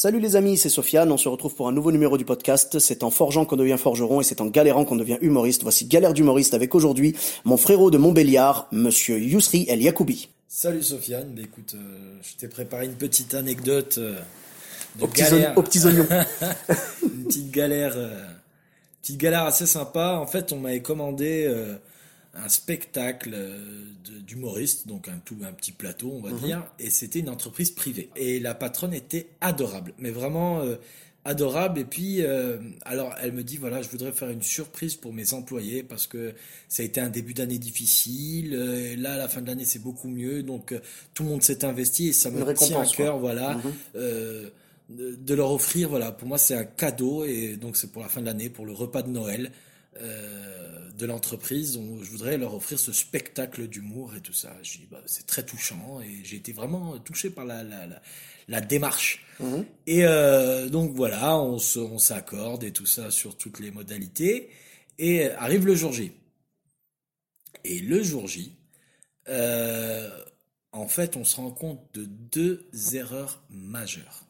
Salut les amis, c'est Sofiane, on se retrouve pour un nouveau numéro du podcast. C'est en forgeant qu'on devient forgeron et c'est en galérant qu'on devient humoriste. Voici Galère d'humoriste avec aujourd'hui mon frérot de Montbéliard, monsieur Yousri El Yacoubi. Salut Sofiane, bah écoute, euh, je t'ai préparé une petite anecdote euh, de Aux galère. oignons- aux petits oignons. une petite galère, euh, petite galère assez sympa. En fait, on m'avait commandé euh, un spectacle euh, de- d'humoriste, donc un tout un petit plateau, on va dire, et c'était une entreprise privée. Et la patronne était adorable, mais vraiment euh, adorable. Et puis, euh, alors, elle me dit voilà, je voudrais faire une surprise pour mes employés parce que ça a été un début d'année difficile. euh, et là, à la fin de l'année, c'est beaucoup mieux. Donc, tout le monde s'est investi et ça me tient à cœur, voilà. Mhm. de de leur offrir, voilà, pour moi c'est un cadeau et donc c'est pour la fin de l'année, pour le repas de Noël euh, de l'entreprise. On- Je voudrais leur offrir ce spectacle d'humour et tout ça. J'ai bah, c'est très touchant et j'ai été vraiment touché par la, la, la, la démarche. Mhm. Et euh, donc voilà, on se- on s'accorde et tout ça sur toutes les modalités. Et arrive le jour J. Et le jour J, euh, en fait, on se rend compte de deux erreurs majeures.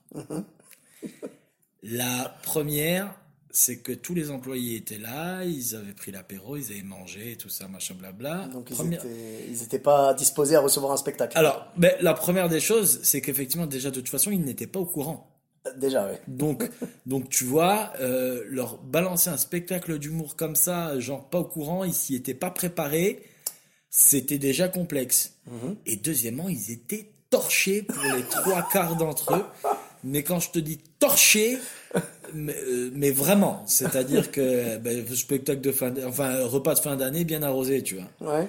La première, c'est que tous les employés étaient là, ils avaient pris l'apéro, ils avaient mangé tout ça, machin blabla. Donc ils Première- étaient, ils étaient pas disposés à recevoir un spectacle. Alors, ben, la première des choses, c'est qu'effectivement, déjà, de toute façon, ils n'étaient pas au courant. Déjà, ouais. Donc, donc tu vois, euh, leur balancer un spectacle d'humour comme ça, genre pas au courant, ils s'y étaient pas préparés, c'était déjà complexe. Et deuxièmement, ils étaient torchés pour les trois quarts d'entre eux. Mais quand je te dis torchés, mais, euh, mais vraiment, c'est-à-dire que ben, spectacle de fin, enfin repas de fin d'année bien arrosé, tu vois. Ouais.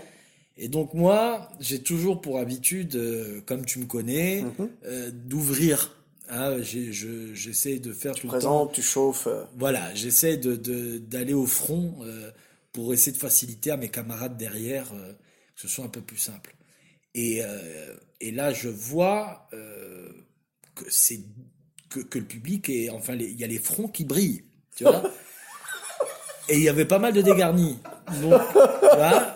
Et donc moi, j'ai toujours pour habitude, euh, comme tu me connais, Mhm. euh, d'ouvrir. Hein, je- j'essaie de faire tout le temps. Présente, tu chauffes. Voilà, j'essaie de d'aller au front euh, pour essayer de faciliter à mes camarades derrière que ce soit un peu plus simple. Et, et là, je vois que c'est que, que le public est enfin il y a les fronts qui brillent, tu vois. Et il y avait pas mal de dégarnis. Donc, tu vois,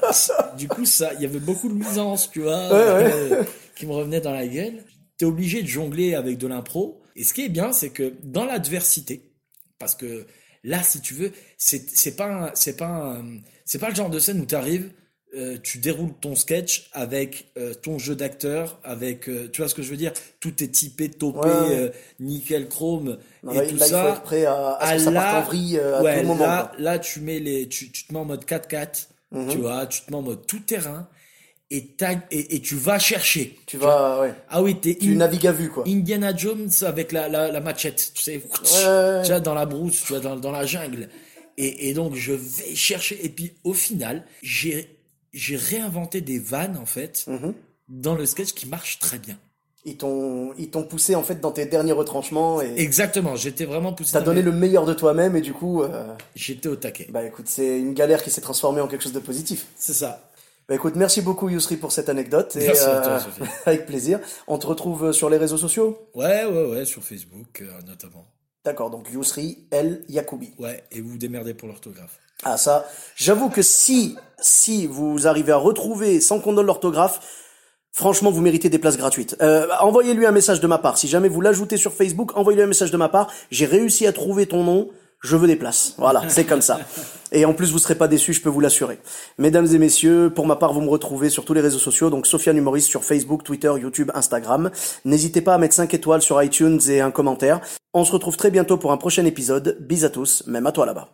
du coup, ça, il y avait beaucoup de nuisances, tu vois, euh, qui me revenaient dans la gueule. T'es obligé de jongler avec de l'impro. Et ce qui est bien, c'est que dans l'adversité, parce que là, si tu veux, c'est pas c'est pas c'est pas le genre de scène où tu arrives, tu déroules ton sketch avec euh, ton jeu d'acteur, avec euh, tu vois ce que je veux dire, tout est typé, topé, Ouais, euh, nickel chrome non, et là, tout là, il faut ça. être prêt à, à ce Ah, que ça parte là, en vrille euh, à ouais, tout moment. Là, quoi. là, tu mets les, tu, tu te mets en mode 4x4, Mhm. tu vois, tu te mets en mode tout terrain et, et, et tu vas chercher. Tu vas, ouais. Ah oui, Tu in- navigues à vue, quoi. Indiana Jones avec la, la, la machette, tu sais, tu vois, dans la brousse, tu vois, dans, dans la jungle. Et, et donc, je vais chercher. Et puis, au final, j'ai, j'ai réinventé des vannes, en fait, Mhm. dans le sketch qui marchent très bien. Ils t'ont, ils t'ont poussé, en fait, dans tes derniers retranchements et Exactement, j'étais vraiment poussé. t'as donné mes- le meilleur de toi-même et du coup, euh, J'étais au taquet. bah écoute, c'est une galère qui s'est transformée en quelque chose de positif. C'est ça. Bah écoute, merci beaucoup Yousri pour cette anecdote. Et, Merci à toi, euh, Sophie. avec plaisir. On te retrouve sur les réseaux sociaux? Ouais, ouais, ouais, sur Facebook, euh, notamment. D'accord, donc Yousri El Yacoubi. Ouais, et vous vous démerdez pour l'orthographe. Ah ça, j'avoue que si, si vous arrivez à retrouver sans qu'on donne l'orthographe, franchement vous méritez des places gratuites. Euh, envoyez-lui un message de ma part. Si jamais vous l'ajoutez sur Facebook, envoyez-lui un message de ma part. J'ai réussi à trouver ton nom. Je veux des places. Voilà, c'est comme ça. Et en plus, vous serez pas déçus, je peux vous l'assurer. Mesdames et messieurs, pour ma part, vous me retrouvez sur tous les réseaux sociaux, donc Sofiane Humoriste sur Facebook, Twitter, YouTube, Instagram. N'hésitez pas à mettre 5 étoiles sur iTunes et un commentaire. On se retrouve très bientôt pour un prochain épisode. Bis à tous, même à toi là-bas.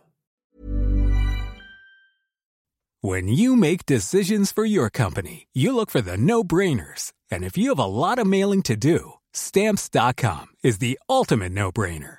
When you make decisions for your company, you look for the no brainers. And if you have a lot of mailing to do, stamps.com is the ultimate no brainer.